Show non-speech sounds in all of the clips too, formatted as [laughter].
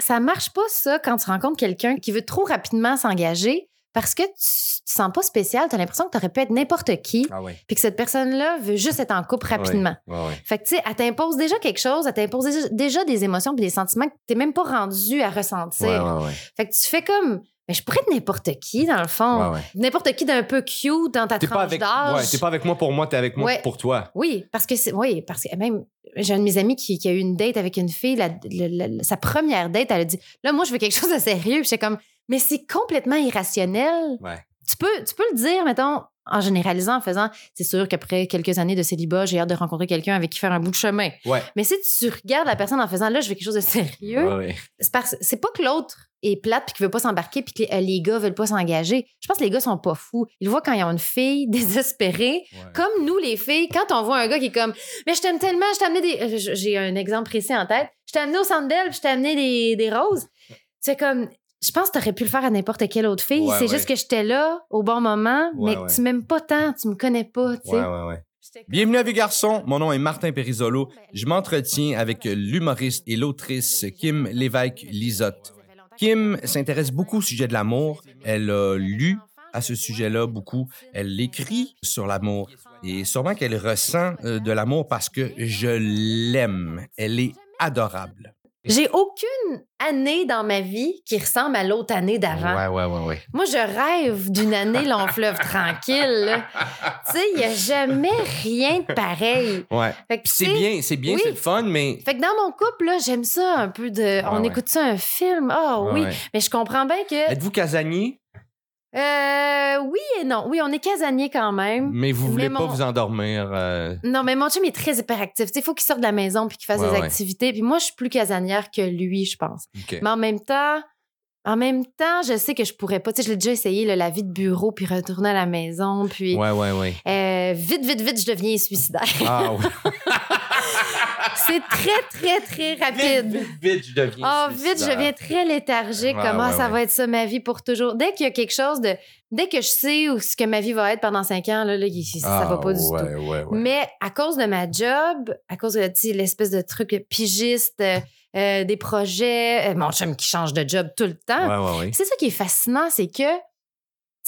ça marche pas, ça, quand tu rencontres quelqu'un qui veut trop rapidement s'engager parce que tu te sens pas spécial, tu as l'impression que tu aurais pu être n'importe qui, Ah puis que cette personne-là veut juste être en couple rapidement. Fait que, tu sais, elle t'impose déjà quelque chose, elle t'impose déjà, des émotions puis des sentiments que t'es même pas rendu à ressentir. Fait que tu fais comme, mais je pourrais être n'importe qui, dans le fond. Ouais, ouais. N'importe qui d'un peu cute dans ta T'es tranche avec, d'âge. ouais, t'es pas avec moi pour moi, t'es avec moi pour toi. Oui, parce que c'est, oui, parce que même, j'ai un de mes amis qui, qui a eu une date avec une fille, la- la- la- sa première date, elle a dit, là, moi, je veux quelque chose de sérieux. Puis comme, mais c'est complètement irrationnel. Tu peux, tu peux le dire, mettons, en généralisant, en faisant, c'est sûr qu'après quelques années de célibat, j'ai hâte de rencontrer quelqu'un avec qui faire un bout de chemin. Ouais. Mais si tu regardes la personne en faisant, là, je veux quelque chose de sérieux, Ouais, ouais. c'est parce c'est pas que l'autre est plate puis qu'il veut pas s'embarquer puis que les, euh, les gars veulent pas s'engager. Je pense que les gars sont pas fous. Ils voient quand ils ont une fille [laughs] désespérée. Ouais. Comme nous, les filles, quand on voit un gars qui est comme Mais je t'aime tellement, je t'ai amené des. euh, J'ai un exemple précis en tête. Je t'ai amené au centre Bell puis je t'ai amené des, des roses. C'est comme. Je pense que t'aurais pu le faire à n'importe quelle autre fille. Ouais, c'est ouais. juste que j'étais là au bon moment, mais que tu m'aimes pas tant, tu me connais pas, tu sais. Bienvenue à Vieux Garçon, mon nom est Martin Périsolo. Je m'entretiens avec l'humoriste et l'autrice Kim Lévesque-Lisotte. Kim s'intéresse beaucoup au sujet de l'amour. Elle a lu à ce sujet-là beaucoup. Elle écrit sur l'amour. Et sûrement qu'elle ressent euh, de l'amour parce que je l'aime. Elle est adorable. J'ai aucune année dans ma vie qui ressemble à l'autre année d'avant. Ouais, ouais, ouais, ouais. Moi, je rêve d'une année long fleuve tranquille. Tu sais, il n'y a jamais rien de pareil. Ouais. Fait que, Puis c'est bien, c'est bien, oui. c'est le fun, mais. Fait que dans mon couple, là, j'aime ça un peu de. on ouais. écoute ça un film. Ah Ouais, oui. ouais. Mais je comprends bien que. Êtes-vous casanier, Euh, oui et non. Oui, on est casanier quand même. mais vous voulez Mais pas mon- vous endormir? euh, Non, mais mon chum est très hyperactif. Tu sais, il faut qu'il sorte de la maison puis qu'il fasse Ouais, des ouais. activités. Puis moi, je suis plus casanière que lui, je pense. Mais en même temps, en même temps, je sais que je pourrais pas. Tu sais, je l'ai déjà essayé, là, la vie de bureau, puis retourner à la maison, puis Ouais, ouais, ouais. euh, vite, vite, vite, je deviens suicidaire. Ah [laughs] oui. C'est très, très, très rapide. Vite, vite, vite, je deviens. Ah, vite, je deviens très léthargique. Ouais, Comment ouais, ça ouais. va être ça, ma vie pour toujours? Dès qu'il y a quelque chose de. Dès que je sais où ce que ma vie va être pendant cinq ans, là, ça va pas du Ah, tout. Ouais, ouais, Mais à cause de ma job, à cause de l'espèce de truc pigiste, euh, euh, des projets, euh, mon chum qui change de job tout le temps. Ouais, ouais, ouais. C'est ça qui est fascinant, c'est que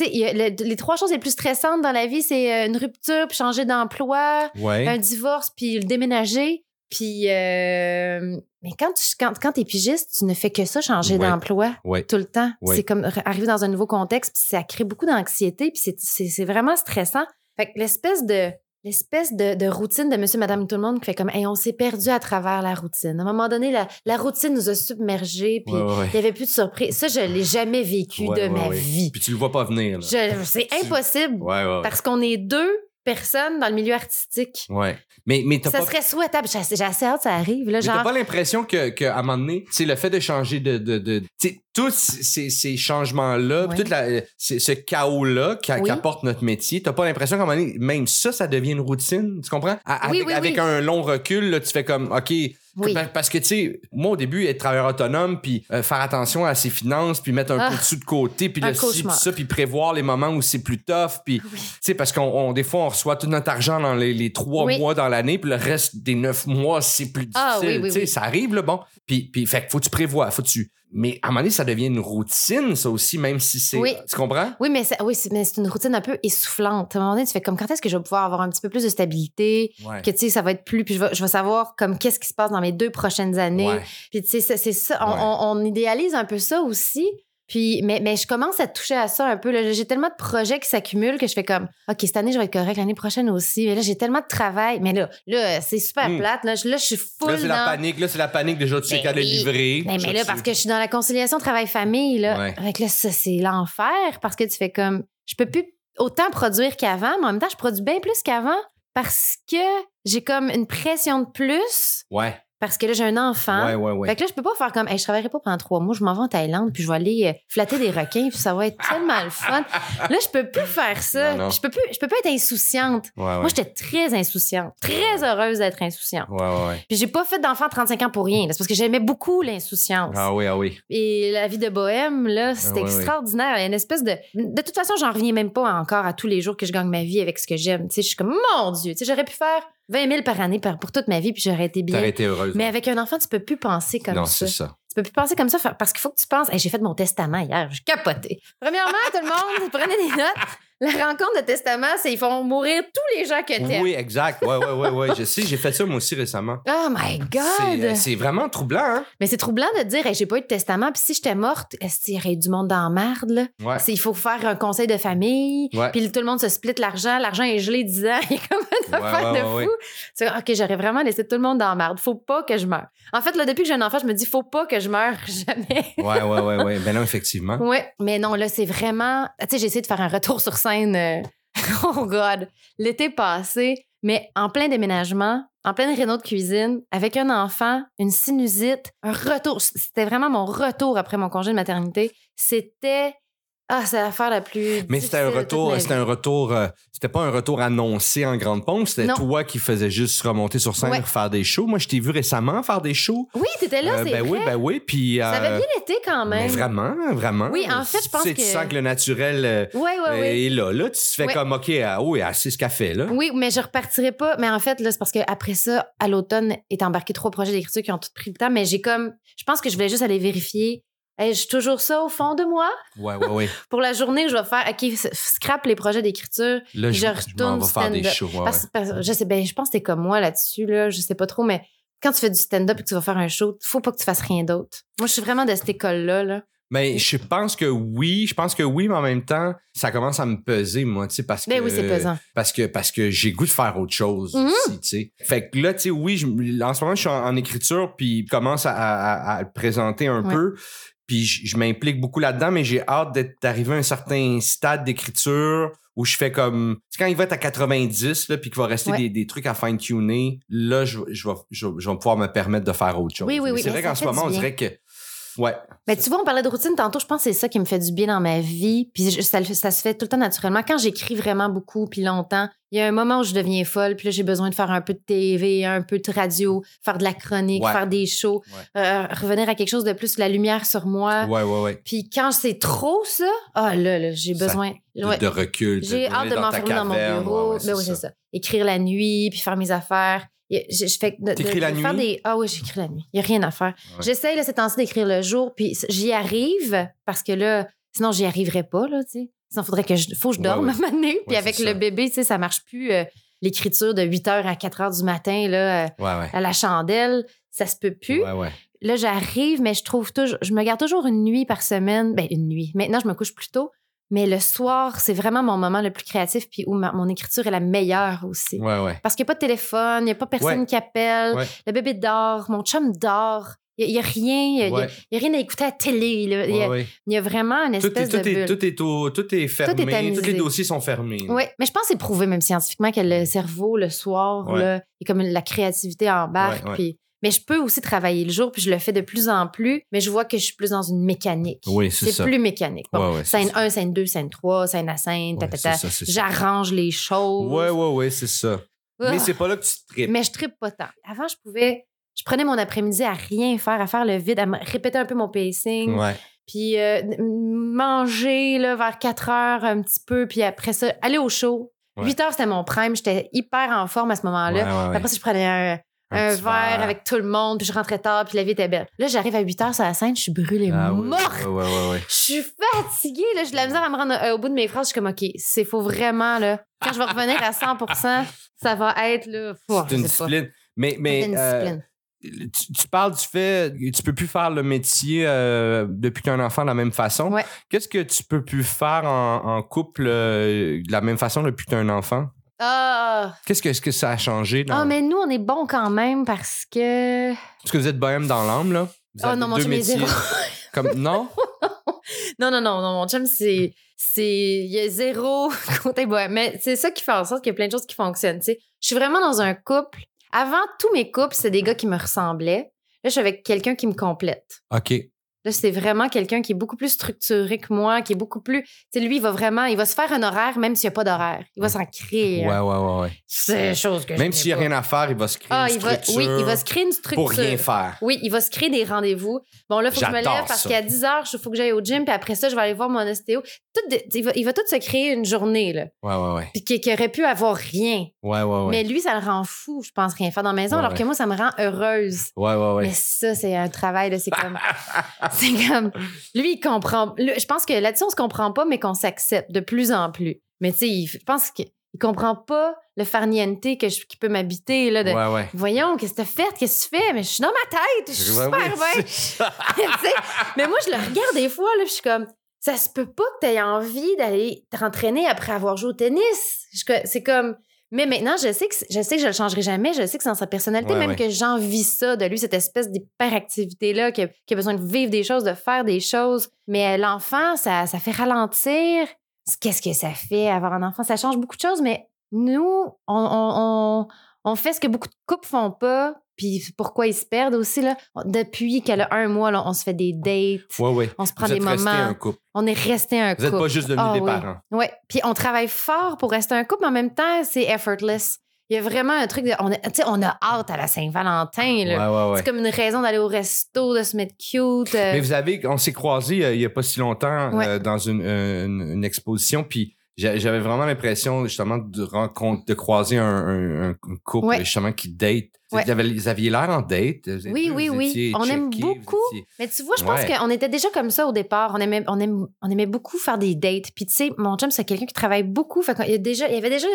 le- les trois choses les plus stressantes dans la vie, c'est euh, une rupture, puis changer d'emploi, Ouais. un divorce, puis le déménager. Puis, euh, mais quand tu quand, quand es pigiste, tu ne fais que ça, changer Ouais. d'emploi Ouais. tout le temps. Ouais. C'est comme arriver dans un nouveau contexte, puis ça crée beaucoup d'anxiété, puis c'est- c'est c'est vraiment stressant. Fait que l'espèce de l'espèce de, de routine de monsieur, madame, tout le monde qui fait comme, hey, on s'est perdu à travers la routine. À un moment donné, la, la routine nous a submergés, puis Ouais, ouais, ouais. il n'y avait plus de surprise. Ça, je l'ai jamais vécu Ouais, de ma vie. Puis tu le vois pas venir, C'est impossible parce qu'on est deux personnes dans le milieu artistique. Ouais. Mais, mais Ça pas... serait souhaitable. J'ai assez hâte que ça arrive. Là, mais t'as genre, pas l'impression que, que, à un moment donné, le fait de changer de, de, de tous ces, ces changements-là, tout ce, chaos-là Oui. qu'apporte notre métier, t'as pas l'impression qu'à un moment donné, même ça, ça devient une routine, tu comprends? À- Oui, avec un long recul, là, tu fais comme, OK, oui. Parce que, tu sais, moi, au début, être travailleur autonome, puis euh, faire attention à ses finances, puis mettre un Ah, peu de sous de côté, puis le ci, puis ça, puis prévoir les moments où c'est plus tough, puis, Oui. tu sais, parce qu'on, on- des fois, on reçoit tout notre argent dans les, les trois Oui. mois dans l'année, puis le reste des neuf mois, c'est plus difficile. Ah, oui, tu sais, ça arrive, là, bon. Puis, puis, fait que faut que tu prévois, faut que tu... Mais à un moment donné, ça devient une routine, ça aussi, même si c'est... Oui. Tu comprends? Oui, mais c'est oui, c'est- mais c'est une routine un peu essoufflante. À un moment donné, tu fais comme quand est-ce que je vais pouvoir avoir un petit peu plus de stabilité, Ouais. que tu sais, ça va être plus, puis je vais, je vais savoir comme qu'est-ce qui se passe dans mes deux prochaines années. Ouais. Puis tu sais, c'est ça. On, Ouais. on- on idéalise un peu ça aussi. Puis, mais, mais je commence à toucher à ça un peu. J'ai tellement de projets qui s'accumulent que je fais comme, OK, cette année, je vais être correct, l'année prochaine aussi. Mais là, j'ai tellement de travail. Mais là, là c'est super Mm. plate. Là, je- là, je suis full Là, c'est la panique. Là, c'est la panique. Déjà, tu sais Ben qu'elle est livrée. Mais, là, parce que je suis dans la conciliation travail-famille, là. Ouais. Que là, ça, c'est l'enfer parce que tu fais comme. Je peux plus autant produire qu'avant, mais en même temps, je produis bien plus qu'avant parce que j'ai comme une pression de plus Ouais, parce que là, j'ai un enfant. ouais, ouais, ouais. Fait que là, je peux pas faire comme, hey, je travaillerai pas pendant trois mois, je m'en vais en Thaïlande, puis je vais aller euh, flatter des requins, puis ça va être tellement le fun. Là, je peux plus faire ça. Non, non. Je peux plus, je peux pas être insouciante. Moi, j'étais très insouciante, très heureuse d'être insouciante. Puis j'ai pas fait d'enfant à 35 ans pour rien. C'est parce que j'aimais beaucoup l'insouciance. Ah oui, ah oui. Et la vie de bohème, là, c'est Ah, extraordinaire. Il y a une espèce de. De toute façon, j'en reviens même pas encore à tous les jours que je gagne ma vie avec ce que j'aime. Tu sais, je suis comme, mon Dieu, tu sais, j'aurais pu faire 20 000 par année pour toute ma vie, puis j'aurais été bien. T'aurais été heureuse. Mais avec un enfant, tu peux plus penser comme non, ça. c'est ça. Tu peux plus penser comme ça parce qu'il faut que tu penses. Hey, j'ai fait mon testament hier, j'ai capoté. Premièrement, tout le monde, prenez des notes. La rencontre de testament, c'est ils font mourir tous les gens que t'aimes. Oui, exact. Ouais, ouais, ouais, ouais. Je sais, j'ai fait ça moi aussi récemment. Oh my God! euh, c'est vraiment troublant, hein? Mais c'est troublant de dire, Hey, j'ai pas eu de testament, puis si j'étais morte, est-ce qu'il y aurait eu du monde dans la merde, là? Ouais. Il faut faire un conseil de famille, puis tout le monde se split l'argent, l'argent est gelé 10 ans, [laughs] il y a comme une affaire de fou. Comme, OK, j'aurais vraiment laissé tout le monde dans la merde. Faut pas que je meure. En fait, là, depuis que j'ai un enfant, je me dis, faut pas que je meure [laughs] jamais. Ouais, ouais, ouais, ouais. Ben non, effectivement. Ouais, mais non, là, c'est vraiment. Tu sais, j'ai essayé de faire un retour sur scène. Euh, [laughs] oh God! L'été passé, mais en plein déménagement, en pleine réno de cuisine, avec un enfant, une sinusite, un retour. C'était vraiment mon retour après mon congé de maternité. C'était. Ah, c'est l'affaire la plus. Mais c'était un retour, c'était un retour, euh, c'était pas un retour annoncé en grande pompe, c'était toi qui faisais juste remonter sur scène Ouais. pour faire des shows. Moi, je t'ai vu récemment faire des shows. Oui, t'étais là, Euh, c'est ben vrai. oui, ben oui, puis Ça euh, avait bien été quand mais même. vraiment, vraiment. Oui, en fait, je pense sais, Tu que- sens que le naturel Oui, oui, oui. est là. Là, tu te fais Ouais. comme, OK, ah, oui, ah, c'est ce qu'elle fait, là. Oui, mais je repartirai pas. Mais en fait, là, c'est parce qu'après ça, à l'automne, est embarqué trois projets d'écriture qui ont tout pris le temps. Mais j'ai comme. Je pense que je voulais juste aller vérifier. J'ai toujours ça au fond de moi? Ouais, ouais, ouais. [laughs] Pour la journée, je vais faire. OK, scrap les projets d'écriture. Là, je, Je je retourne vais faire des shows. ouais, Parce, parce- je sais, ben, je pense que t'es comme moi là-dessus, là. Je sais pas trop, mais quand tu fais du stand-up et que tu vas faire un show, faut pas que tu fasses rien d'autre. Moi, je suis vraiment de cette école-là, là. Mais je pense que oui, je pense que oui, mais en même temps, ça commence à me peser, moi, tu sais, parce que. Ben oui, c'est pesant. Parce que, parce que j'ai goût de faire autre chose Mhm. aussi, tu sais. Fait que là, tu sais, oui, je- en ce moment, je suis en, en écriture, puis je commence à, à- à le présenter un Ouais. peu. Puis je, je m'implique beaucoup là-dedans, mais j'ai hâte d'être d'arriver à un certain stade d'écriture où je fais comme... Tu sais, quand il va être à 90, là, puis qu'il va rester Ouais. des, des trucs à fine-tuner, là, je, je, vais, je, je vais pouvoir me permettre de faire autre chose. Oui, oui, oui, C'est vrai qu'en ce moment, on dirait que... Ouais. Ben, tu vois, on parlait de routine tantôt. Je pense que c'est ça qui me fait du bien dans ma vie. Puis je- ça, ça se fait tout le temps naturellement. Quand j'écris vraiment beaucoup puis longtemps, il y a un moment où je deviens folle. Puis là, j'ai besoin de faire un peu de TV, un peu de radio, faire de la chronique, Ouais. faire des shows, euh, revenir à quelque chose de plus la lumière sur moi. Ouais, ouais, ouais. Puis quand c'est trop ça, ah là, là j'ai besoin. De, recul. J'ai hâte de m'enfermer dans mon bureau. Ouais, ouais, Ben oui, c'est ça. Écrire la nuit, puis faire mes affaires. Je, je fais de- de- la de faire nuit? des- Ah oui, j'écris la nuit. Il n'y a rien à faire. Ouais. J'essaye là, ces temps-ci d'écrire le jour, puis j'y arrive parce que là, sinon, j'y arriverais pas, là, tu sais. Sinon, faudrait que je, faut que je Ouais, dorme ouais. à un moment donné. Puis Ouais, avec le ça. bébé, tu sais, ça marche plus. euh, L'écriture de 8 h à 4 h du matin, là, euh, Ouais, ouais. à la chandelle, ça se peut plus. Ouais, ouais. Là, j'arrive, mais je trouve toujours, je me garde toujours une nuit par semaine. Ben, une nuit. Maintenant, je me couche plus tôt. Mais le soir, c'est vraiment mon moment le plus créatif, puis où ma- mon écriture est la meilleure aussi. Ouais, ouais. Parce qu'il n'y a pas de téléphone, il n'y a pas personne Ouais. qui appelle, le bébé dort, mon chum dort. Il n'y a, rien, il y a, rien à écouter à la télé. là. Il y a, ouais. il y a vraiment une Tout est, espèce tout, de est, tout, est au- tout est fermé. tous les dossiers sont fermés. Oui, mais je pense que c'est prouvé même scientifiquement que le cerveau, le soir, là, et comme la créativité embarque. Puis, mais je peux aussi travailler le jour, puis je le fais de plus en plus, mais je vois que je suis plus dans une mécanique. Oui, c'est C'est ça. plus mécanique. Bon, Ouais, ouais, c'est scène ça. 1, scène 2, scène 3, scène à scène, Ouais, ta, c'est c'est. J'arrange les choses. Ouais, ouais, ouais, c'est ça. Ah. Mais c'est pas là que tu tripes. Mais je trippe pas tant. Avant, je pouvais. Je prenais mon après-midi à rien faire, à faire le vide, à me répéter un peu mon pacing, Ouais. puis euh, manger là, vers 4 heures un petit peu, puis après ça, aller au show. Ouais. 8 heures, c'était mon prime. J'étais hyper en forme à ce moment-là. Ouais, ouais. Après ça, je prenais un, un verre avec tout le monde, puis je rentrais tard, puis la vie était belle. Là, j'arrive à 8 heures sur la scène, je suis brûlée Ah oui, morte. Ouais. Je suis fatiguée, là. J'ai de la misère à me rendre euh, au bout de mes phrases. Je suis comme, OK, c'est faut vraiment, là. Quand je vais revenir à 100% ça va être, là. fou, C'est une pas. discipline. Mais, mais une euh, discipline. tu, tu parles du fait que tu peux plus faire le métier euh, depuis qu'un enfant de la même façon. Ouais. Qu'est-ce que tu peux plus faire en, en couple de la même façon depuis que tu un enfant? Ah! Qu'est-ce que, est-ce que ça a changé? Dans... Ah, mais nous, on est bons quand même parce que. Parce que vous êtes bohème dans l'âme, là? Vous Oh avez non, mon deux chum est métiers. zéro. Comme... [laughs] Non? Non, non, non, non, mon chum, c'est. c'est Il y a zéro [laughs] côté bohème. Mais c'est ça qui fait en sorte qu'il y a plein de choses qui fonctionnent. tu sais. Je suis vraiment dans un couple. Avant, tous mes couples, c'est des gars qui me ressemblaient. Là, je suis avec quelqu'un qui me complète. OK. Là, c'est vraiment quelqu'un qui est beaucoup plus structuré que moi, qui est beaucoup plus. Tu sais, lui, il va vraiment, il va se faire un horaire même s'il n'y a pas d'horaire. Il va s'en créer. Ouais, ouais, ouais, ouais. C'est chose que je Même s'il n'y a rien à faire, il va se créer Ah, une il va, structure oui, il va se créer une structure. pour rien faire. Oui, il va se créer des rendez-vous. Bon, là, il faut que je me lève parce qu'à 10 heures, il faut que j'aille au gym, puis après ça, je vais aller voir mon ostéo. Tout de- il, va, il va tout se créer une journée, là. Ouais, ouais, ouais. Puis qui, qui aurait pu avoir rien. Ouais, ouais, ouais. Mais lui, ça le rend fou, je pense, rien faire dans la maison, Ouais, alors ouais. que moi, ça me rend heureuse. Ouais, ouais, ouais. Mais ça, c'est un travail, là, c'est comme. [laughs] [laughs] c'est comme. Lui, il comprend. je pense que là-dessus, on se comprend pas, mais qu'on s'accepte de plus en plus. Mais tu sais, je pense qu'il il comprend pas le farniente que je- qui peut m'habiter, là, de. Ouais, ouais. Voyons, qu'est-ce que t'as fait? Qu'est-ce que tu fais? Mais je suis dans ma tête. Je suis super bien. [laughs] Tu sais, mais moi, je le regarde des fois, là, je suis comme, ça se peut pas que tu aies envie d'aller t'entraîner après avoir joué au tennis. Je- C'est comme, mais maintenant, je sais que je sais que je le changerai jamais. Je sais que c'est dans sa personnalité, Ouais, même ouais. que j'envie ça de lui, cette espèce d'hyperactivité-là, qui, a- qui a besoin de vivre des choses, de faire des choses. Mais euh, l'enfant, ça, ça fait ralentir. Qu'est-ce que ça fait avoir un enfant? Ça change beaucoup de choses, mais nous, on, on, on, on fait ce que beaucoup de couples font pas. Puis pourquoi ils se perdent aussi, là. Depuis qu'elle a un mois, là, on se fait des dates. Ouais, ouais. On se prend Vous des êtes moments. un couple. On est resté un Vous n'êtes couple. pas juste devenus Ah des oui. parents. Oui. Puis on travaille fort pour rester un couple, mais en même temps, c'est effortless. Il y a vraiment un truc de. On a, tu sais, on a hâte à la Saint-Valentin. là. Ouais, ouais, ouais. C'est comme une raison d'aller au resto, de se mettre cute. euh, Mais vous avez, on s'est croisés euh, il y a pas si longtemps euh, dans une, une, une exposition, puis j'avais vraiment l'impression justement de rencontre, de croiser un, un, un couple Ouais. justement qui date. Ouais. Vous, aviez l'air en date. Oui, oui, oui. On aime checké, beaucoup. étiez- Mais tu vois, je pense Ouais. qu'on était déjà comme ça au départ. On aimait, on aimait, on aimait beaucoup faire des dates. Puis tu sais, mon chum, c'est quelqu'un qui travaille beaucoup. Fait qu'il y a déjà, il y avait déjà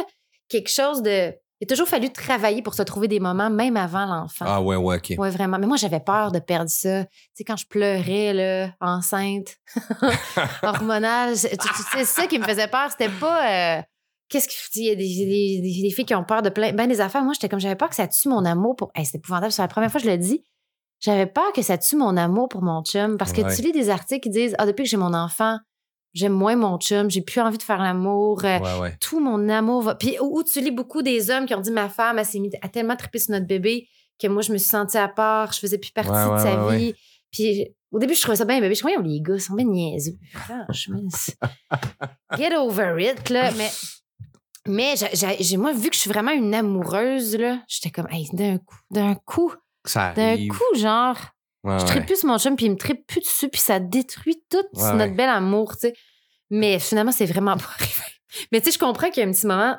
quelque chose de. Il a toujours fallu travailler pour se trouver des moments, même avant l'enfant. Ah ouais, ouais, ok. Ouais, vraiment. Mais moi, j'avais peur de perdre ça. Tu sais, quand je pleurais, là, enceinte, [laughs] hormonale, c'est tu- tu- c'est ça qui me faisait peur. C'était pas. euh, Qu'est-ce qu'il y a des, des, des- des filles qui ont peur de plein ben des affaires. Moi, j'étais comme, j'avais peur que ça tue mon amour pour. Hey, c'est épouvantable. C'est la première fois que je le dis. J'avais peur que ça tue mon amour pour mon chum. Parce que Ouais. tu lis des articles qui disent Ah, depuis que j'ai mon enfant, j'aime moins mon chum, j'ai plus envie de faire l'amour. euh, Ouais, ouais. tout mon amour va. Puis où, où tu lis beaucoup des hommes qui ont dit ma femme, elle s'est mise à tellement triper sur notre bébé que moi, je me suis sentie à part, je faisais plus partie Ouais, ouais, de sa ouais, vie. Puis au début, je trouvais ça bien bébé. Je croyais, les gars, ils sont bien niaiseux. Franchement, [laughs] get over it, là. Mais, mais j'ai- moi, vu que je suis vraiment une amoureuse, là, j'étais comme, hey, d'un coup, d'un coup, d'un coup, genre, Ouais, je ouais. tripe plus sur mon chum, puis il me tripe plus dessus, puis ça détruit tout Ouais, notre ouais. bel amour, tu sais. Mais finalement, c'est vraiment pas [laughs] arrivé. Mais tu sais, je comprends qu'il y a un petit moment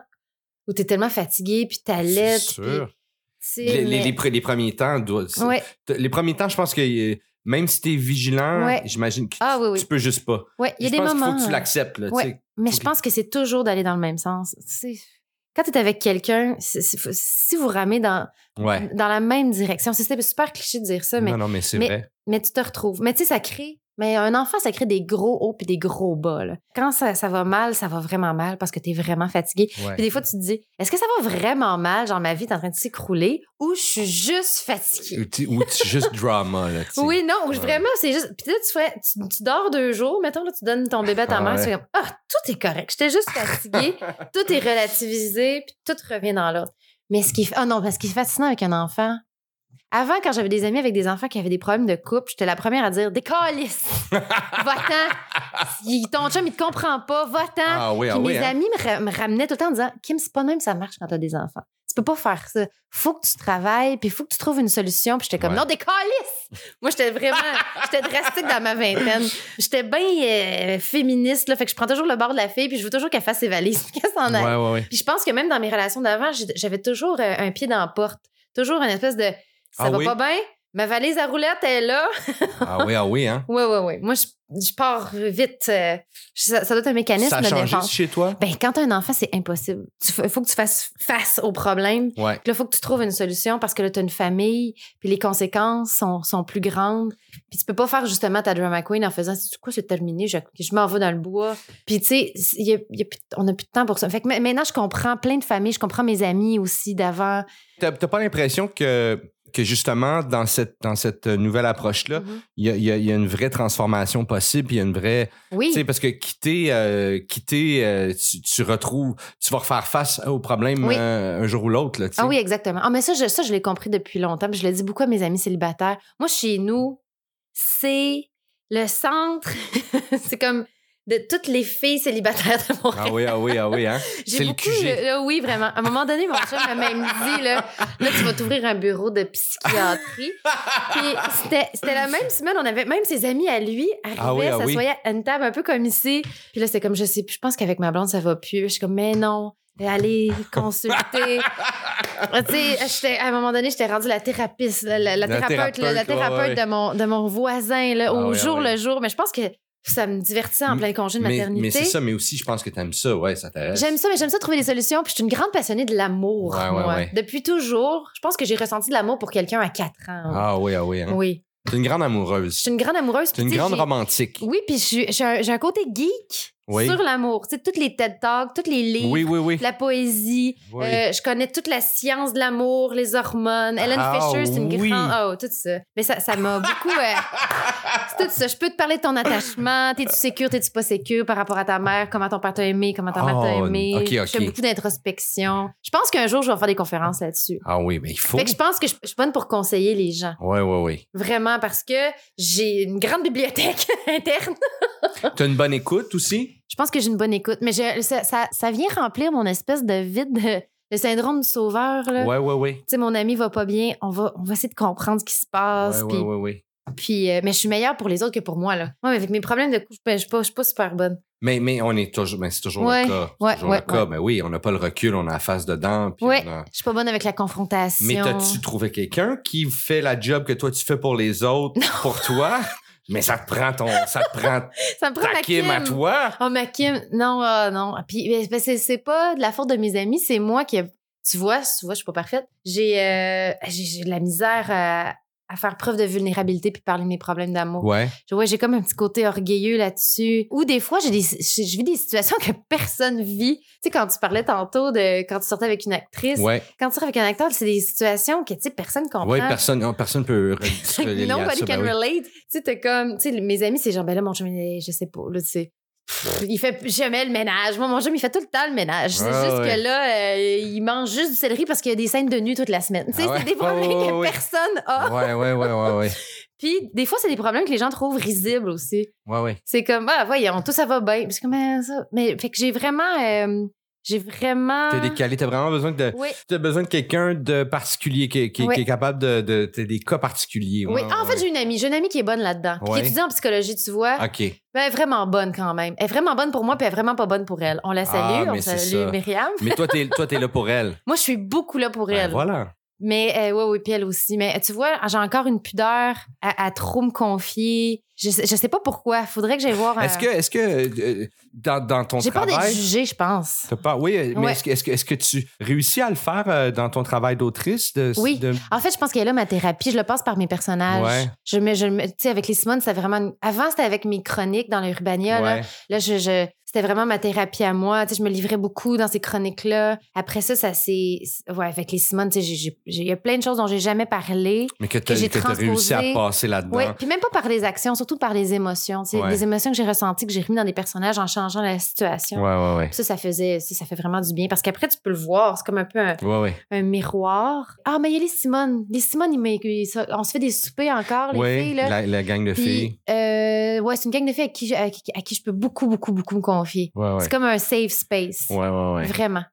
où t'es tellement fatigué, puis. C'est puis, sûr. tu Les, les- mais- les pre- les premiers temps, Ouais, les premiers temps, je pense que euh, même si t'es vigilant, Ouais. j'imagine que tu, Ah oui, oui. tu peux juste pas. il y a je des pense moments. faut que tu euh, l'acceptes. tu ouais. Mais je pense que c'est toujours d'aller dans le même sens. Tu Quand t'es avec quelqu'un, si vous ramez dans, Ouais. dans la même direction, c'est c'était super cliché de dire ça, mais, non, non, mais c'est mais- vrai. mais tu te retrouves. Mais tu sais, ça crée. Mais un enfant, ça crée des gros hauts puis des gros bas. là. Quand ça, ça va mal, ça va vraiment mal parce que t'es vraiment fatigué. Ouais. Puis des fois, tu te dis, est-ce que ça va vraiment mal? Genre, ma vie est en train de s'écrouler ou je suis juste fatiguée? Ou tu- Ou tu juste drama, là, tu. Oui, non, ou Ouais. vraiment, c'est juste. Puis là, tu, fais, tu, tu dors deux jours, mettons, là, tu donnes ton bébé à ta mère, ouais. tu fais comme, ah, tout est correct. J'étais juste fatiguée, [laughs] tout est relativisé, puis tout revient dans l'ordre. Mais ce qui est. Ah non, parce ce qui est fascinant avec un enfant. Avant, quand j'avais des amis avec des enfants qui avaient des problèmes de couple, j'étais la première à dire Décalisse! [laughs] Va-t'en! Il- Ton chum, il te comprend pas, va-t'en! Ah oui, ah Puis oui. mes hein. amis me, ra- me ramenaient tout le temps en disant Kim, c'est pas même ça marche quand t'as des enfants. Tu peux pas faire ça. Faut que tu travailles, puis faut que tu trouves une solution. Puis j'étais comme Ouais. non, des calices! Moi, j'étais vraiment, j'étais drastique dans ma vingtaine. J'étais bien euh, féministe, là. Fait que je prends toujours le bord de la fille, puis je veux toujours qu'elle fasse ses valises, [laughs] qu'elle s'en aille. Ouais, ouais, ouais. Puis je pense que même dans mes relations d'avant, j'ai- j'avais toujours euh, un pied dans la porte. Toujours une espèce de ça Ah va oui? pas bien, ma valise à roulettes est là. [laughs] Ah oui, ah oui, hein? Ouais, ouais, ouais. Moi, je, je pars vite. euh, ça, ça doit être un mécanisme Ça a de changé défense. chez toi? Ben, quand t'as un enfant, c'est impossible. Il faut que tu fasses face au problème. Ouais. Puis là, il faut que tu trouves une solution parce que là, tu as une famille, puis les conséquences sont, sont plus grandes. Puis tu peux pas faire justement ta drama queen en faisant c'est terminé, je, je m'en vais dans le bois. Puis tu sais, y a- y a plus- on n'a plus de temps pour ça. Fait que ma- maintenant, je comprends plein de familles, je comprends mes amis aussi d'avant. T'as t'as pas l'impression que, que justement, dans cette, dans cette nouvelle approche-là, Mhm. il y a, y y une vraie transformation possible, il y a une vraie. Oui. Tu sais, parce que quitter, euh, quitter euh, tu, tu retrouves, tu vas refaire face au problème Oui. euh, un jour ou l'autre. Ah oui, exactement. Ah, mais ça, je, ça, je l'ai compris depuis longtemps. puis je le dis beaucoup à mes amis célibataires. Moi, chez nous, c'est le centre, [laughs] c'est comme de toutes les filles célibataires de Montréal. Ah oui, ah oui, ah oui, hein? [laughs] J'ai C'est le beaucoup, QG. là, oui, vraiment. À un moment donné, mon chum m'a même dit, là, là, tu vas t'ouvrir un bureau de psychiatrie. [laughs] Puis c'était, c'était la même semaine, on avait même ses amis à lui arrivaient, Ah oui, ah oui. s'assoyaient à une table un peu comme ici. Puis là, c'est comme, je sais plus, je pense qu'avec ma blonde, ça va plus. Je suis comme, mais non, allez consulter. [laughs] Tu sais, à un moment donné, j'étais rendue la thérapeute, la, la- la La thérapeute, là, la thérapeute, ouais, thérapeute ouais. de, mon, de mon voisin, là, Ah au oui, ah jour oui. le jour. Mais je pense que ça me divertissait en plein congé de mais, maternité. mais c'est ça, mais aussi, je pense que t'aimes ça, ouais, ça t'intéresse. J'aime ça, mais j'aime ça trouver des solutions. Puis je suis une grande passionnée de l'amour, Ouais, moi. ouais. Depuis toujours, je pense que j'ai ressenti de l'amour pour quelqu'un à 4 ans. Ah oui, ah oui, hein? Oui. T'es une grande amoureuse. Je suis une grande amoureuse. T'es une tu grande romantique. Oui, puis un, j'ai un côté geek Oui. sur l'amour. Tu sais, toutes les TED Talks, tous les livres, Oui, oui, oui. la poésie. Oui. Euh, je connais toute la science de l'amour, les hormones. Ellen Ah, Fisher, c'est une oui. grande. Oh, tout ça. Mais ça ça m'a beaucoup. euh, [laughs] c'est tout ça. Je peux te parler de ton attachement. T'es-tu sécure, t'es-tu pas sécure par rapport à ta mère? Comment ton père t'a aimé? Comment ta mère t'a Oh, aimé? ok, Je ok. fais beaucoup d'introspection. Je pense qu'un jour, je vais faire des conférences là-dessus. Ah oui, mais il faut. Fait que je pense que je, je suis bonne pour conseiller les gens. Ouais, ouais, ouais. Vraiment, parce que j'ai une grande bibliothèque [laughs] interne. T'as une bonne écoute aussi? Je pense que j'ai une bonne écoute. Mais je- ça, ça, ça vient remplir mon espèce de vide, de- le syndrome du sauveur. Là. Ouais, ouais, ouais. Tu sais, mon ami va pas bien. On va, on va essayer de comprendre ce qui se passe. Ouais, puis, ouais, ouais, ouais. puis, euh, mais je suis meilleure pour les autres que pour moi. Là. Moi, avec mes problèmes de couple, ben, je suis pas, je suis pas super bonne. Mais, mais on est toujours, mais c'est toujours Ouais, le cas. C'est ouais, toujours le cas. Mais oui, on n'a pas le recul, on a la face dedans. a- Je suis pas bonne avec la confrontation. Mais t'as-tu trouvé quelqu'un qui fait la job que toi tu fais pour les autres, [laughs] pour toi? Mais ça te prend ton, ça te prend Ça me prend ta ma Kim à toi. Oh, ma Kim, non, ah, non. Puis, ben, ben, c'est, c'est pas de la faute de mes amis, c'est moi qui. Tu vois, tu vois, je suis pas parfaite. J'ai, euh, j'ai, j'ai de la misère à, à faire preuve de vulnérabilité puis parler de mes problèmes d'amour. Ouais. Je- Ouais, j'ai comme un petit côté orgueilleux là-dessus. Ou des fois, j'ai des, je, je vis des situations que personne vit. Tu sais, quand tu parlais tantôt de quand tu sortais avec une actrice, Ouais. quand tu sors avec un acteur, c'est des situations que, tu sais, personne comprend. Ouais, personne, non, personne peut [laughs] Nobody ben can oui. relate. Tu sais, t'es comme, tu sais, mes amis, c'est genre, ben là, mon chum, il- je sais pas, là, tu sais. Pff, Il fait jamais le ménage. Moi, mon chum, il fait tout le temps le ménage. C'est Ah, juste ouais. que là, euh, il mange juste du céleri parce qu'il y a des scènes de nu toute la semaine. Ah ouais? c'est des problèmes Ouais, ouais, que personne a. Ouais, ouais, ouais, ouais, ouais. [laughs] Puis, des fois, c'est des problèmes que les gens trouvent risibles aussi. Ouais, ouais. C'est comme, ah, voyons, tout ça va bien. Puis c'est comme, ah, ça. Mais, fait que j'ai vraiment, euh, j'ai vraiment. T'es décalé, t'as vraiment besoin de, Oui. t'as besoin de quelqu'un de particulier qui, qui- Ouais. qui est capable de, de, t'as des cas particuliers. Oui. Ah, en fait, j'ai une amie. J'ai une amie qui est bonne là-dedans. Qui étudie en psychologie, tu vois. Ok. Ben, elle est vraiment bonne quand même. Elle est vraiment bonne pour moi, puis elle est vraiment pas bonne pour elle. On la salue, Ah, on mais c'est salue ça. Myriam. Mais toi, t'es, toi, t'es là pour elle. [laughs] Moi, je suis beaucoup là pour Ben, elle. voilà. Mais euh, ouais, oui, puis elle aussi. Mais tu vois, j'ai encore une pudeur à, à trop me confier. Je, sais- je sais pas pourquoi. Faudrait que j'aille voir. euh, Est-ce que, est-ce que euh, dans, dans ton J'ai peur d'être travail. jugée, je pense. T'as pas, oui, mais Ouais. est-ce que, est-ce, que, est-ce que tu réussis à le faire euh, dans ton travail d'autrice? De, Oui. de- En fait, je pense qu'elle est là, ma thérapie. Je le passe par mes personnages. Ouais. Je me, je tu sais, avec les Simone, c'était vraiment. Avant, c'était avec mes chroniques dans l'Urbania. Là, Ouais. Là, je, je- c'était vraiment ma thérapie à moi. Tu sais, je me livrais beaucoup dans ces chroniques-là. Après ça, ça s'est. Ouais, avec les Simone, tu sais, il y a plein de choses dont j'ai jamais parlé. Mais que tu as réussi à passer là-dedans. Oui, puis même pas par les actions, surtout par les émotions. Tu sais, Ouais. Les émotions que j'ai ressenties, que j'ai remis dans des personnages en changeant la situation. Ouais, ouais, ouais. Ça, ça faisait, ça, ça fait vraiment du bien. Parce qu'après, tu peux le voir. C'est comme un peu un, Ouais, ouais. un miroir. Ah, mais il y a les Simone. Les Simone, on se fait des soupers encore, les filles. Là. la, la gang de filles. Puis, euh, ouais, c'est une gang de filles à qui, je- à, qui, à qui je peux beaucoup, beaucoup, beaucoup me confier. Ouais, ouais. C'est comme un safe space. Ouais. Vraiment.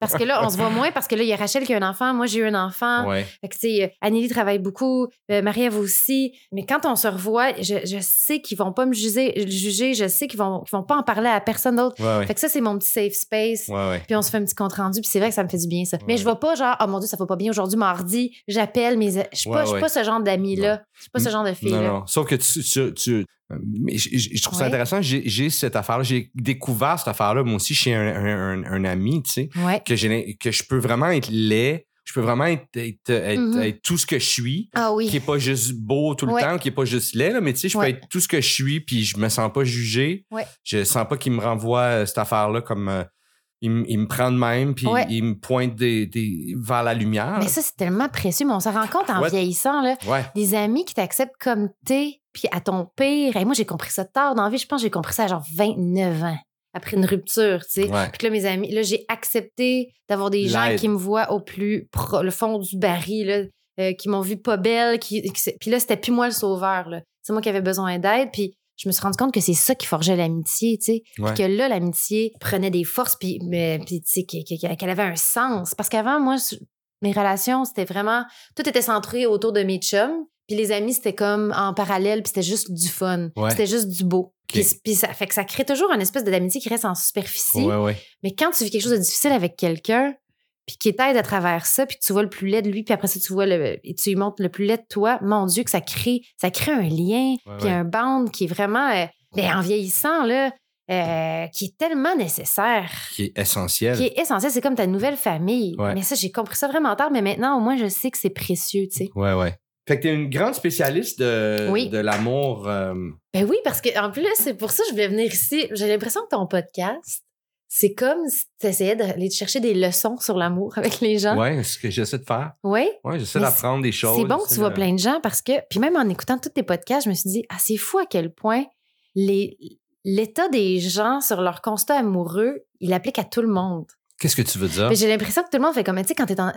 Parce que là, on se voit moins parce que là, il y a Rachel qui a un enfant, moi j'ai eu un enfant. Ouais. Fait que, tu sais, euh, Anneli travaille beaucoup, euh, Marie-Ève aussi. Mais quand on se revoit, je, je sais qu'ils vont pas me juger, juger je sais qu'ils vont, vont pas en parler à personne d'autre. Fait que ça, c'est mon petit safe space. Puis on se fait un petit compte rendu, puis c'est vrai que ça me fait du bien, ça. Mais je vais pas genre, oh mon Dieu, ça va pas bien aujourd'hui, mardi, j'appelle mes. Je suis pas, pas ce genre d'ami-là. Je suis pas ce genre de Non, fille-là. non. Sauf que tu. tu, tu- mais je, je- je trouve ça intéressant. J'ai cette affaire-là. J'ai découvert cette affaire-là, moi aussi, chez un, un, un- un ami, tu sais, Ouais. que, que je peux vraiment être laid. Je peux vraiment être, être, être- être tout ce que je suis. Ah oui. Qui est pas juste beau tout le Ouais. temps, qui est pas juste laid, là, mais tu sais, je peux être tout ce que je suis, puis je me sens pas jugé. Je sens pas qu'il me renvoie euh, cette affaire-là comme. Il, me- il me prend de même, puis Ouais. il me pointe des, des, vers la lumière. Mais ça, c'est tellement précieux, mais on se rend compte en Ouais. vieillissant, là. ouais. Des amis qui t'acceptent comme t'es, puis à ton pire. Et moi, j'ai compris ça tard dans la vie. Je pense que j'ai compris ça à genre 29 ans, après une rupture, tu sais. Puis là, mes amis, là, j'ai accepté d'avoir des gens qui me voient au plus pro- le fond du baril, là, euh, qui m'ont vu pas belle. Qui, qui- puis là, c'était plus moi le sauveur, là. C'est moi qui avais besoin d'aide. Puis je me suis rendu compte que c'est ça qui forgeait l'amitié, tu sais. Ouais. Puis que là, l'amitié prenait des forces, puis, mais, puis tu sais, qu'elle- avait un sens. Parce qu'avant, moi, mes relations, c'était vraiment... Tout était centré autour de mes chums. Puis les amis, c'était comme en parallèle, puis c'était juste du fun. Ouais. C'était juste du beau. Ok. Puis, puis ça fait que ça crée toujours une espèce d'amitié qui reste en superficie. Ouais. Mais quand tu vis quelque chose de difficile avec quelqu'un, puis qui t'aide à travers ça, puis que tu vois le plus laid de lui, puis après ça, tu vois le, et tu lui montres le plus laid de toi, mon Dieu, que ça crée, ça crée un lien, Ouais, puis ouais. un bond qui est vraiment, euh, ben, en vieillissant, là, euh, qui est tellement nécessaire, Qui est essentiel. qui est essentiel. C'est comme ta nouvelle famille. Ouais. Mais ça, j'ai compris ça vraiment tard, mais maintenant, au moins, je sais que c'est précieux, tu sais. Ouais, ouais. Fait que t'es une grande spécialiste de, Oui. de l'amour. euh, Ben oui, parce que en plus, c'est pour ça que je voulais venir ici. J'ai l'impression que ton podcast, c'est comme si tu essayais d'aller chercher des leçons sur l'amour [laughs] avec les gens. C'est ce que j'essaie de faire. Oui. Ouais, j'essaie d'apprendre des choses. C'est bon que tu vois de- plein de gens parce que, puis même en écoutant tous tes podcasts, je me suis dit, ah, c'est fou à quel point l'état des gens sur leur constat amoureux, il applique à tout le monde. Qu'est-ce que tu veux dire? J'ai l'impression que tout le monde fait comme, tu sais, quand t'es en.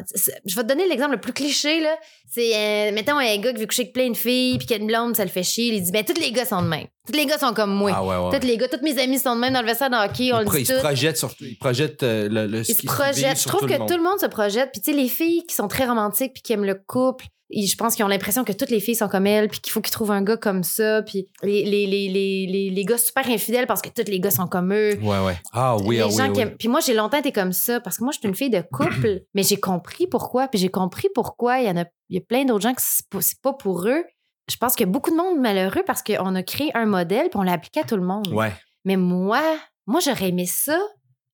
Je vais te donner l'exemple le plus cliché, là. C'est, euh, mettons, un gars qui veut coucher avec plein de filles, puis qu'il y a une blonde, ça le fait chier. Il dit, ben, tous les gars sont de même. Tous les gars sont comme moi. Ah ouais, ouais. Tous les gars, tous mes amis sont de même dans le vestiaire de hockey, on il, le pro- dit il se tout. projette sur il projette euh, le, le Ils se projettent. Je trouve tout que le tout le monde se projette. Puis, tu sais, les filles qui sont très romantiques puis qui aiment le couple, et je pense qu'ils ont l'impression que toutes les filles sont comme elles, puis qu'il faut qu'ils trouvent un gars comme ça. Puis, les, les, les, les, les, gars super infidèles parce que tous les gars sont comme eux. Ouais, ouais. Ah oui, les ah oui, gens oui. qui aiment- Puis moi, j'ai longtemps été comme ça parce que moi, je suis une fille de couple, [clears throat] mais j'ai compris pourquoi. Puis j'ai compris pourquoi il y en a, il y a plein d'autres gens que c'est pas, c'est pas pour eux. Je pense qu'il y a beaucoup de monde malheureux parce qu'on a créé un modèle puis on l'a appliqué à tout le monde. Ouais. Mais moi, moi, j'aurais aimé ça.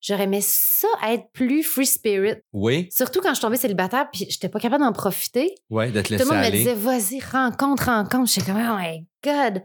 J'aurais aimé ça être plus free spirit. Oui, Surtout quand je tombée célibataire puis j'étais pas capable d'en profiter. ouais, d'être Tout laissé le monde me disait, vas-y, rencontre, rencontre. J'étais comme, oh my God.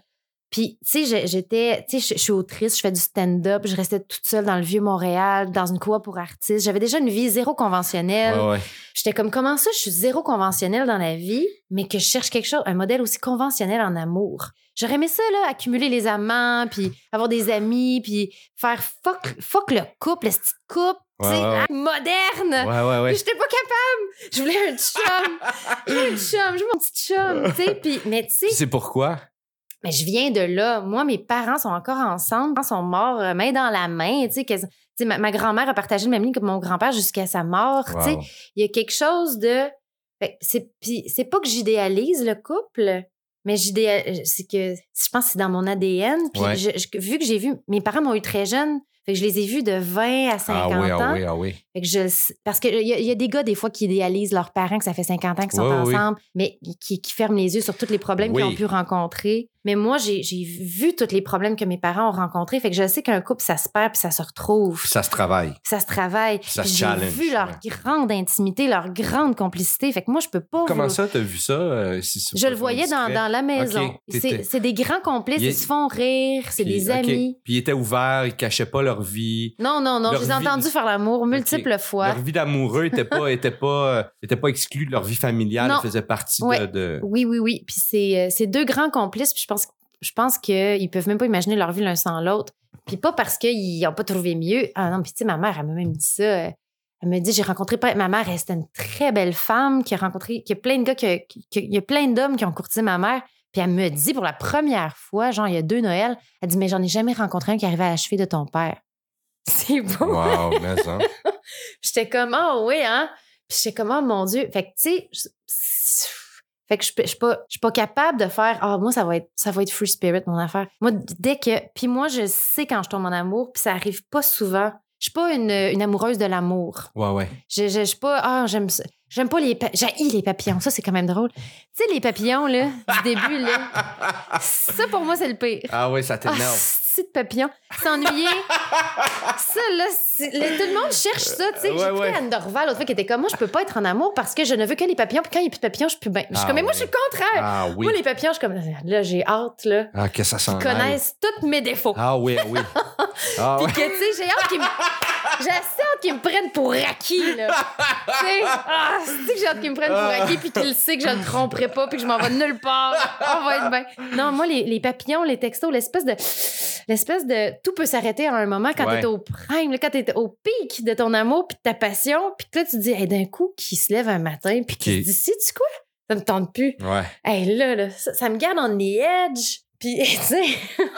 Puis, tu sais, j'étais, tu sais, je suis autrice, je fais du stand-up, je restais toute seule dans le vieux Montréal, dans une cour pour artistes. J'avais déjà une vie zéro conventionnelle. Ouais, ouais. J'étais comme, comment ça, je suis zéro conventionnelle dans la vie, mais que je cherche quelque chose, un modèle aussi conventionnel en amour. J'aurais aimé ça, là, accumuler les amants, puis avoir des amis, puis faire fuck, fuck le couple, le petit couple, tu sais, Ouais, ouais. moderne. Ouais, ouais, ouais. J'étais pas capable. Je voulais un chum. [laughs] Je voulais un chum. Je veux mon petit chum. Tu sais, puis, mais tu sais, sais pourquoi? Mais je viens de là. Moi, mes parents sont encore ensemble. Ils sont morts euh, main dans la main. Tu sais, ma, ma grand-mère a partagé le même lit que mon grand-père jusqu'à sa mort. Tu sais, Wow. il y a quelque chose de. Que c'est, c'est pas que j'idéalise le couple, mais j'idéalise. C'est que je pense que c'est dans mon ADN. Puis Ouais. je- je- vu que j'ai vu. Mes parents m'ont eu très jeune. Fait que je les ai vus de 20 à 50 Ah oui, ans. ah oui, ah oui. Fait que je, parce qu'il y, a- y a des gars, des fois, qui idéalisent leurs parents, que ça fait 50 ans qu'ils sont Oui, oui. ensemble, mais qui, qui ferment les yeux sur tous les problèmes qu'ils ont pu rencontrer. Mais moi, j'ai vu tous les problèmes que mes parents ont rencontrés. Fait que je sais qu'un couple, ça se perd puis ça se retrouve. Ça se travaille. Ça se travaille. Ça se J'ai challenge, vu leur ouais. grande intimité, leur grande complicité. Fait que moi, je peux pas. Comment vous- ça, t'as vu ça? euh, si Je le voyais dans, la maison. Ok, C'est des grands complices, est- ils se font rire, c'est des amis. Puis ils étaient ouverts, ils cachaient pas leur vie. Non, non, non, Leur je les ai vie- entendus faire l'amour multiples fois. Leur vie d'amoureux était pas, [laughs] était pas, euh, était pas exclue de leur vie familiale. Non. Elle faisait partie Ouais. de, de- Oui, oui, oui. Puis c'est euh, c'est deux grands complices. Puis je pense, je pense qu'ils peuvent même pas imaginer leur vie l'un sans l'autre. Puis pas parce qu'ils n'ont pas trouvé mieux. Ah non, puis tu sais, ma mère, elle m'a même dit ça. Elle me dit, j'ai rencontré pas ma mère, elle, c'était une très belle femme qui a rencontré, qui a plein de gars, qui, qui- qui- il y a plein d'hommes qui ont courtisé ma mère. Puis elle me dit pour la première fois, genre il y a deux Noëls, elle dit, mais j'en ai jamais rencontré un qui arrivait à achever de ton père. [laughs] C'est beau. Wow, mais ça. [laughs] J'étais comme, oh oui, hein? Puis j'étais comme, oh mon Dieu. Fait que, tu sais, fait que je peux- je suis pas, je suis pas capable de faire, ah, moi, ça va être, ça va être free spirit, mon affaire. Moi, dès que, puis moi, je sais quand je tombe en amour, puis ça arrive pas souvent. Je suis pas une, une amoureuse de l'amour. Ouais, ouais. Je, je, je suis pas, ah, j'aime ça. J'aime pas les, pa- les papillons. Ça, c'est quand même drôle. Tu sais, les papillons, là, du début, là. [laughs] Ça, pour moi, c'est le pire. Ah ouais, ça Ah, t'énerve. De papillon. S'ennuyer. [laughs] ça, là, tout le monde cherche ça. Tu sais, Ouais, j'ai pris ouais. Anne Dorval l'autre fois qui était comme moi, je peux pas être en amour parce que je ne veux que les papillons. Puis quand il n'y a plus de papillons, je suis plus bien. Je suis Ah comme, mais moi, je suis le contraire. ah oui. Moi, les papillons, je suis comme, là, j'ai hâte, là. Ah, que ça s'en Ils connaissent tous mes défauts. Ah oui, ah oui. [laughs] Ah Puis que, tu sais, j'ai hâte qu'ils me... J'ai assez hâte qu'ils me prennent pour acquis, là. tu sais, ah, c'est que j'ai hâte qu'ils me prennent pour acquis puis qu'ils sait que je le tromperai pas puis que je m'en vais nulle part? On va être bien. Non, moi, les, les papillons, les textos, l'espèce de... L'espèce de... Tout peut s'arrêter à un moment quand Ouais. t'es au prime, là, quand t'es au pic de ton amour puis de ta passion puis que là, tu te dis, hey, d'un coup, qui se lève un matin puis qui se dit, si tu quoi? Ça me tente plus. Ouais. Hey, là, là ça, ça me garde on the edge. Puis, [laughs] tu sais,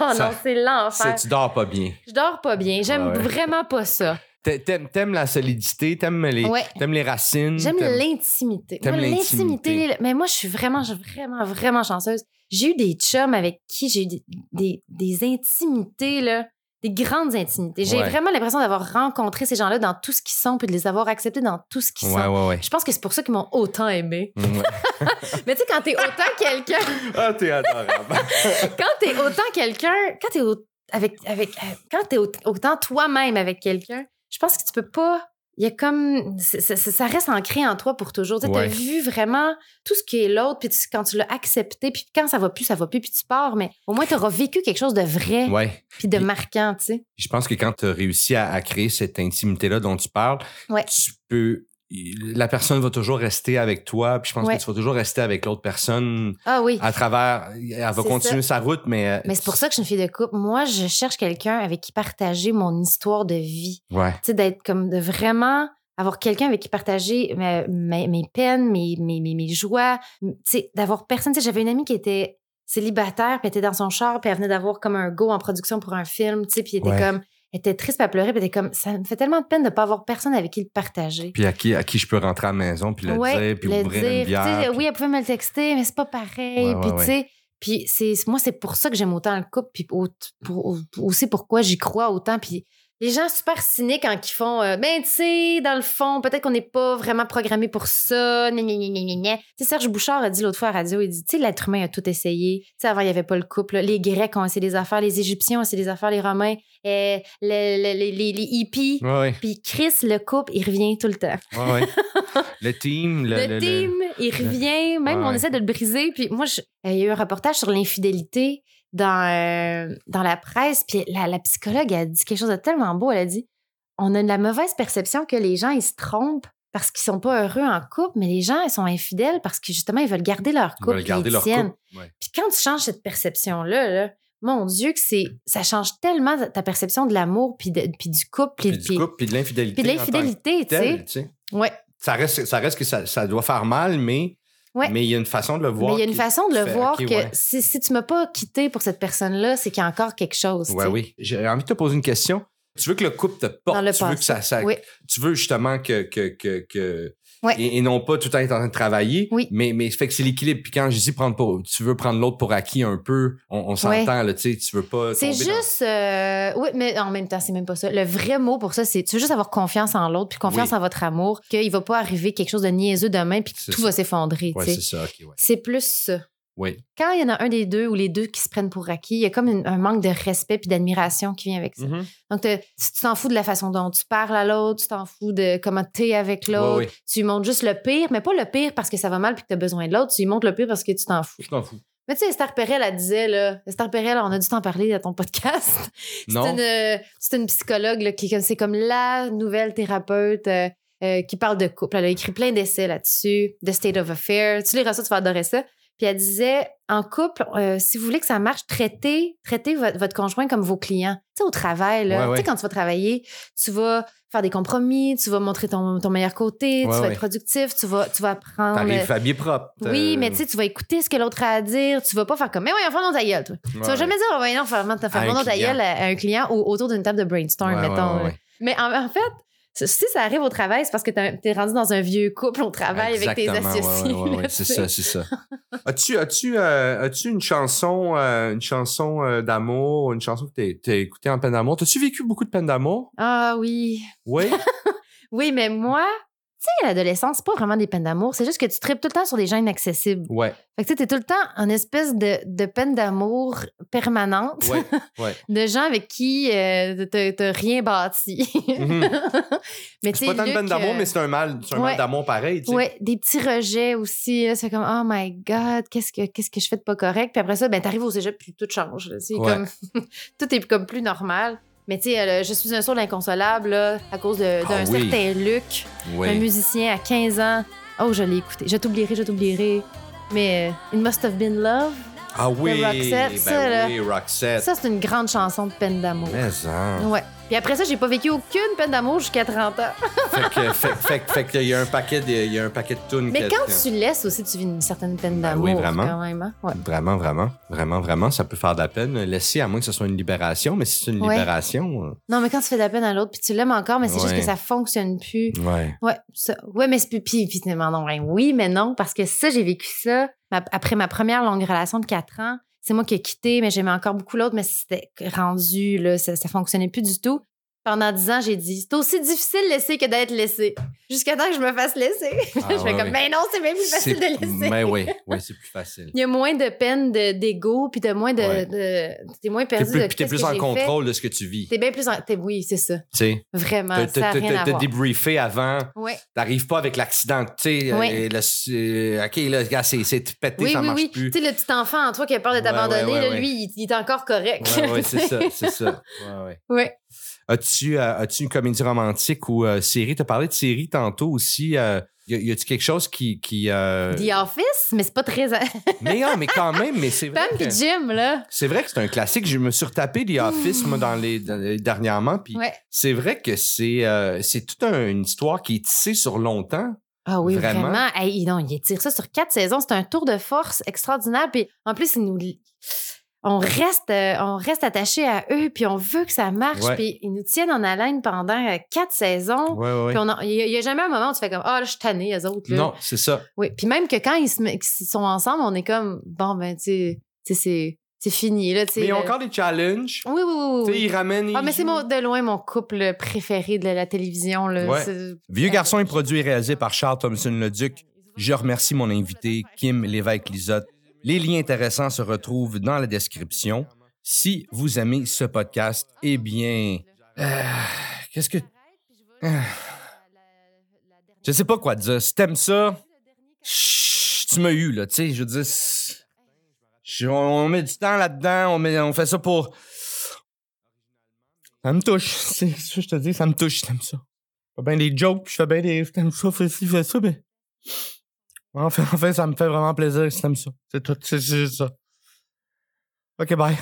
oh Ça- non, c'est l'enfer. Tu dors pas bien. Je dors pas bien. J'aime ouais. vraiment pas ça. T'a- T'aimes t'aimes la solidité, t'aimes les, Ouais. t'aimes les racines. J'aime t'aimes- l'intimité. t'aimes Moi, l'intimité. l'intimité. Mais moi, je suis vraiment, vraiment, vraiment chanceuse. J'ai eu des chums avec qui j'ai eu des, des, des intimités, là. Des grandes intimités. J'ai Ouais. vraiment l'impression d'avoir rencontré ces gens-là dans tout ce qu'ils sont puis de les avoir acceptés dans tout ce qu'ils Ouais, sont. Je pense que c'est pour ça qu'ils m'ont autant aimé. [laughs] Mais tu sais, quand t'es autant quelqu'un, [laughs] ah, t'es adorable. [laughs] quand t'es autant quelqu'un, quand t'es au- avec, avec, euh, quand t'es au- autant toi-même avec quelqu'un, je pense que tu peux pas. Il y a comme. ça reste ancré en toi pour toujours. Tu sais, Ouais. T'as vu vraiment tout ce qui est l'autre, puis tu- quand tu l'as accepté, puis quand ça va plus, ça va plus, puis tu pars, mais au moins, tu auras vécu quelque chose de vrai, ouais. puis de Puis- marquant, tu sais. Je pense que quand tu as réussi à, à créer cette intimité-là dont tu parles, Ouais. tu peux. La personne va toujours rester avec toi, puis je pense Ouais. que tu vas toujours rester avec l'autre personne Ah oui. à travers. Elle va continuer sa route, mais. euh, Mais c'est pour ça que je suis une fille de couple. Moi, je cherche quelqu'un avec qui partager mon histoire de vie. Ouais. tu sais, d'être comme de vraiment avoir quelqu'un avec qui partager mes, mes, mes peines, mes, mes, mes, mes joies, tu sais, d'avoir personne. Tu sais, j'avais une amie qui était célibataire, puis elle était dans son char, puis elle venait d'avoir comme un go en production pour un film, tu sais, puis elle était Ouais. comme, était triste, elle pleurait, puis elle était comme, ça me fait tellement de peine de pas avoir personne avec qui le partager. Puis à qui, à qui je peux rentrer à la maison, puis le Ouais, dire, puis le ouvrir dire. une bière. puis- Oui, elle pouvait me le texter, mais c'est pas pareil. Ouais, puis tu sais, puis c'est moi c'est pour ça que j'aime autant le couple, puis au- pour- aussi pourquoi j'y crois autant. Puis les gens super cyniques quand ils font, euh, ben tu sais, dans le fond, peut-être qu'on n'est pas vraiment programmé pour ça. gna, gna, gna, Serge Bouchard a dit l'autre fois à la radio, il dit, tu sais, l'être humain a tout essayé. Tu sais, avant il y avait pas le couple. là. Les Grecs ont essayé des affaires, les Égyptiens ont essayé des affaires, les Romains, euh, le- le- les, les, les hippies. Ouais, ouais. Puis Chris, le couple, il revient tout le temps. Ouais, [laughs] le team, le. Le, le- le- team, il revient, même on essaie de le briser. Puis moi, je- il y a eu un reportage sur l'infidélité dans, euh, dans la presse. Puis la, la psychologue a dit quelque chose de tellement beau. Elle a dit on a la mauvaise perception que les gens, ils se trompent parce qu'ils sont pas heureux en couple, mais les gens, ils sont infidèles parce que justement, ils veulent garder leur Ils couple. veulent garder ils leur couple. Ouais. Puis quand tu changes cette perception-là, là, mon Dieu, que c'est ça change tellement ta perception de l'amour, puis, de- puis du couple, puis, Puis du couple, puis de l'infidélité. puis de l'infidélité, tu telle, sais. tu sais. Ouais. Ça reste, ça reste que ça, ça doit faire mal, mais. Ouais. Mais il y a une façon de le voir. Mais il y a une façon de le voir que ouais. si, si tu m'as pas quitté pour cette personne-là, c'est qu'il y a encore quelque chose. Ouais, sais. oui. J'ai envie de te poser une question. Tu veux que le couple te porte. Dans le tu veux que ça. ça- Oui. Tu veux justement que. que, que, que- Ouais. et, et non pas tout le temps être en train de travailler. Oui. Mais, mais fait que c'est l'équilibre. Puis quand je dis prendre pour. Tu veux prendre l'autre pour acquis un peu, on, on s'entend, là, tu sais. Tu veux pas. C'est dans- juste. euh, oui, mais en même temps, c'est même pas ça. Le vrai mot pour ça, c'est tu veux juste avoir confiance en l'autre, puis confiance Oui. en votre amour, qu'il va pas arriver quelque chose de niaiseux demain, puis tout ça. va s'effondrer. Ouais, c'est ça. OK, ouais. c'est plus ça. Oui. Quand il y en a un des deux ou les deux qui se prennent pour acquis, il y a comme une- un manque de respect puis d'admiration qui vient avec ça. Mhm. Donc, te- tu t'en fous de la façon dont tu parles à l'autre, tu t'en fous de comment t'es avec l'autre. Tu lui montres juste le pire, mais pas le pire parce que ça va mal puis que tu as besoin de l'autre. Tu lui montres le pire parce que tu t'en fous. Je t'en fous. Mais tu sais, Esther Perel, elle disait, là, Esther Perel, on a dû t'en parler à ton podcast. [laughs] C'est Non. une, euh, c'est une psychologue là, qui c'est comme la nouvelle thérapeute euh, euh, qui parle de couple. Elle a écrit plein d'essais là-dessus, The State of Affairs. Tu liras ça, tu vas adorer ça. Puis elle disait, en couple, euh, si vous voulez que ça marche, traitez, traitez votre, votre conjoint comme vos clients. Tu sais, au travail, là, Ouais, ouais. tu sais, quand tu vas travailler, tu vas faire des compromis, tu vas montrer ton, ton meilleur côté, Ouais, tu vas être productif, tu vas, tu vas apprendre. T'arrives habillé propre. Oui, euh, mais tu sais, tu vas écouter ce que l'autre a à dire. Tu vas pas faire comme, mais oui, enfin, non, ta gueule, toi. Tu vas jamais dire, ouais, non, faire, À non, ta gueule à, à un client ou autour d'une table de brainstorm, mettons. Mais en, en fait, si ça arrive au travail, c'est parce que t'es rendu dans un vieux couple au travail avec tes associés. ouais, ouais, ouais, là, c'est ça, c'est ça. As-tu, as-tu, euh, as-tu une chanson, euh, une chanson euh, d'amour, une chanson que t'as écoutée en peine d'amour? T'as-tu vécu beaucoup de peine d'amour? Ah oui. Oui? [laughs] Oui, mais moi, tu sais, l'adolescence, c'est pas vraiment des peines d'amour. C'est juste que tu tripes tout le temps sur des gens inaccessibles. ouais, Fait que tu sais, t'es tout le temps en espèce de, de peine d'amour permanente. ouais, [laughs] ouais. de gens avec qui euh, t'as rien bâti. Mhm. [laughs] mais tu C'est pas tant de peine d'amour, euh, mais c'est un mal, c'est un ouais. mal d'amour pareil. Ouais, des petits rejets aussi. C'est comme, oh my God, qu'est-ce que, qu'est-ce que je fais de pas correct? Puis après ça, ben, t'arrives au cégep, puis tout change. C'est Ouais. comme, [laughs] tout est comme plus normal. Mais tu sais, euh, je suis un sourd inconsolable là, à cause d'un Ah oui. certain Luc, un musicien à 15 ans. Oh, je l'ai écouté. Je t'oublierai, je t'oublierai. Mais euh, It Must Have Been Love, Ah oui, Roxette, ben ça, là. oui, Roxette. ça, c'est une grande chanson de peine d'amour. Mais ça. Ouais. Puis après ça, j'ai pas vécu aucune peine d'amour jusqu'à 30 ans. fait que, fait, fait, fait qu'il y a un paquet de, il y a un paquet de tunes. Mais quand tu laisses aussi, tu vis une certaine peine d'amour. Ben oui, vraiment. Quand même, hein? Ouais. Vraiment, vraiment, vraiment, vraiment, ça peut faire de la peine. Laisser, à moins que ce soit une libération, mais si c'est une Ouais. libération, euh, Non, mais quand tu fais de la peine à l'autre, puis tu l'aimes encore, mais c'est juste que ça fonctionne plus. ouais. Ouais, ça, ouais, mais c'est puis, puis finalement non, ouais, oui, mais non, parce que ça, j'ai vécu ça ma- après ma première longue relation de quatre ans. C'est moi qui ai quitté, mais j'aimais encore beaucoup l'autre, mais c'était rendu, là, ça, ça fonctionnait plus du tout. Pendant dix ans, j'ai dit, c'est aussi difficile de laisser que d'être laissé. Jusqu'à temps que je me fasse laisser. [laughs] Ah, je fais ouais, comme, ouais. mais non, c'est bien plus facile de laisser. Mais oui, [laughs] oui, c'est plus facile. Il y a moins de peine de- d'ego, puis de moins de. Ouais. de t'es moins T'es perdu. plus, de puis t'es qu'est-ce plus que en contrôle de ce que tu vis. T'es bien plus en. t'es- oui, c'est ça. Tu sais, Vraiment. t'as- Ça t'as débriefé avant. Ouais. T'arrives pas avec l'accident, tu sais. Oui. euh, le- euh, OK, là, gars, c'est c'est pété, Oui, ça oui, marche oui. plus. Tu sais, le petit enfant en toi qui a peur de Ouais, t'abandonner, ouais, ouais, ouais. lui, il, est encore correct. Ouais, ouais, c'est [laughs] ça, c'est ça. Ouais, ouais. As-tu euh, as-tu une comédie romantique ou euh, série? T'as parlé de série tantôt aussi. euh, y a-tu quelque chose qui. qui euh, The Office, mais c'est pas très. [laughs] Mais, ah, mais quand même, mais c'est vrai. Pam que- Jim, là. C'est vrai que c'est un classique. Je me suis retapé The Office, moi, dans les, dans les- dernièrement. Puis Ouais. c'est vrai que c'est euh, c'est toute un- une histoire qui est tissée sur longtemps. Ah oui, Vraiment? vraiment. Hey, non, il tire ça sur quatre saisons. C'est un tour de force extraordinaire. Puis en plus, il nous. On reste, euh, on reste attaché à eux, puis on veut que ça marche. Ouais. Puis ils nous tiennent en haleine pendant euh, quatre saisons. Ouais, ouais, il n'y a, jamais un moment où tu fais comme Ah, là, je suis tannée, eux autres. Là. Non, c'est ça. Oui. Puis même que quand ils, se sont ensemble, on est comme Bon, ben, tu sais, c'est c'est fini. Là, Mais ils ont le- encore des challenges. Oui, oui, oui. oui, Tu sais, oui. ils ramènent. Ah, mais c'est de loin mon couple préféré de la télévision. Là. Vieux garçon est produit et réalisé par Charles Thompson-Leduc. Je remercie mon invité, Kim Lévesque-Lisotte. Les liens intéressants se retrouvent dans la description. Si vous aimez ce podcast, eh bien, euh, qu'est-ce que... Ah. Je sais pas quoi dire. Si t'aimes ça, chut, tu m'as eu, là, tu sais, je veux dire... on met du temps là-dedans, on, fait ça pour... Ça me touche, [laughs] c'est ça que je te dis, ça me touche, t'aimes ça. Je fais bien des jokes, je fais bien des... T'aimes ça, fais ci, fais ça, mais... Enfin, enfin, ça me fait vraiment plaisir si t'aimes ça. C'est tout, c'est c'est ça. OK, bye.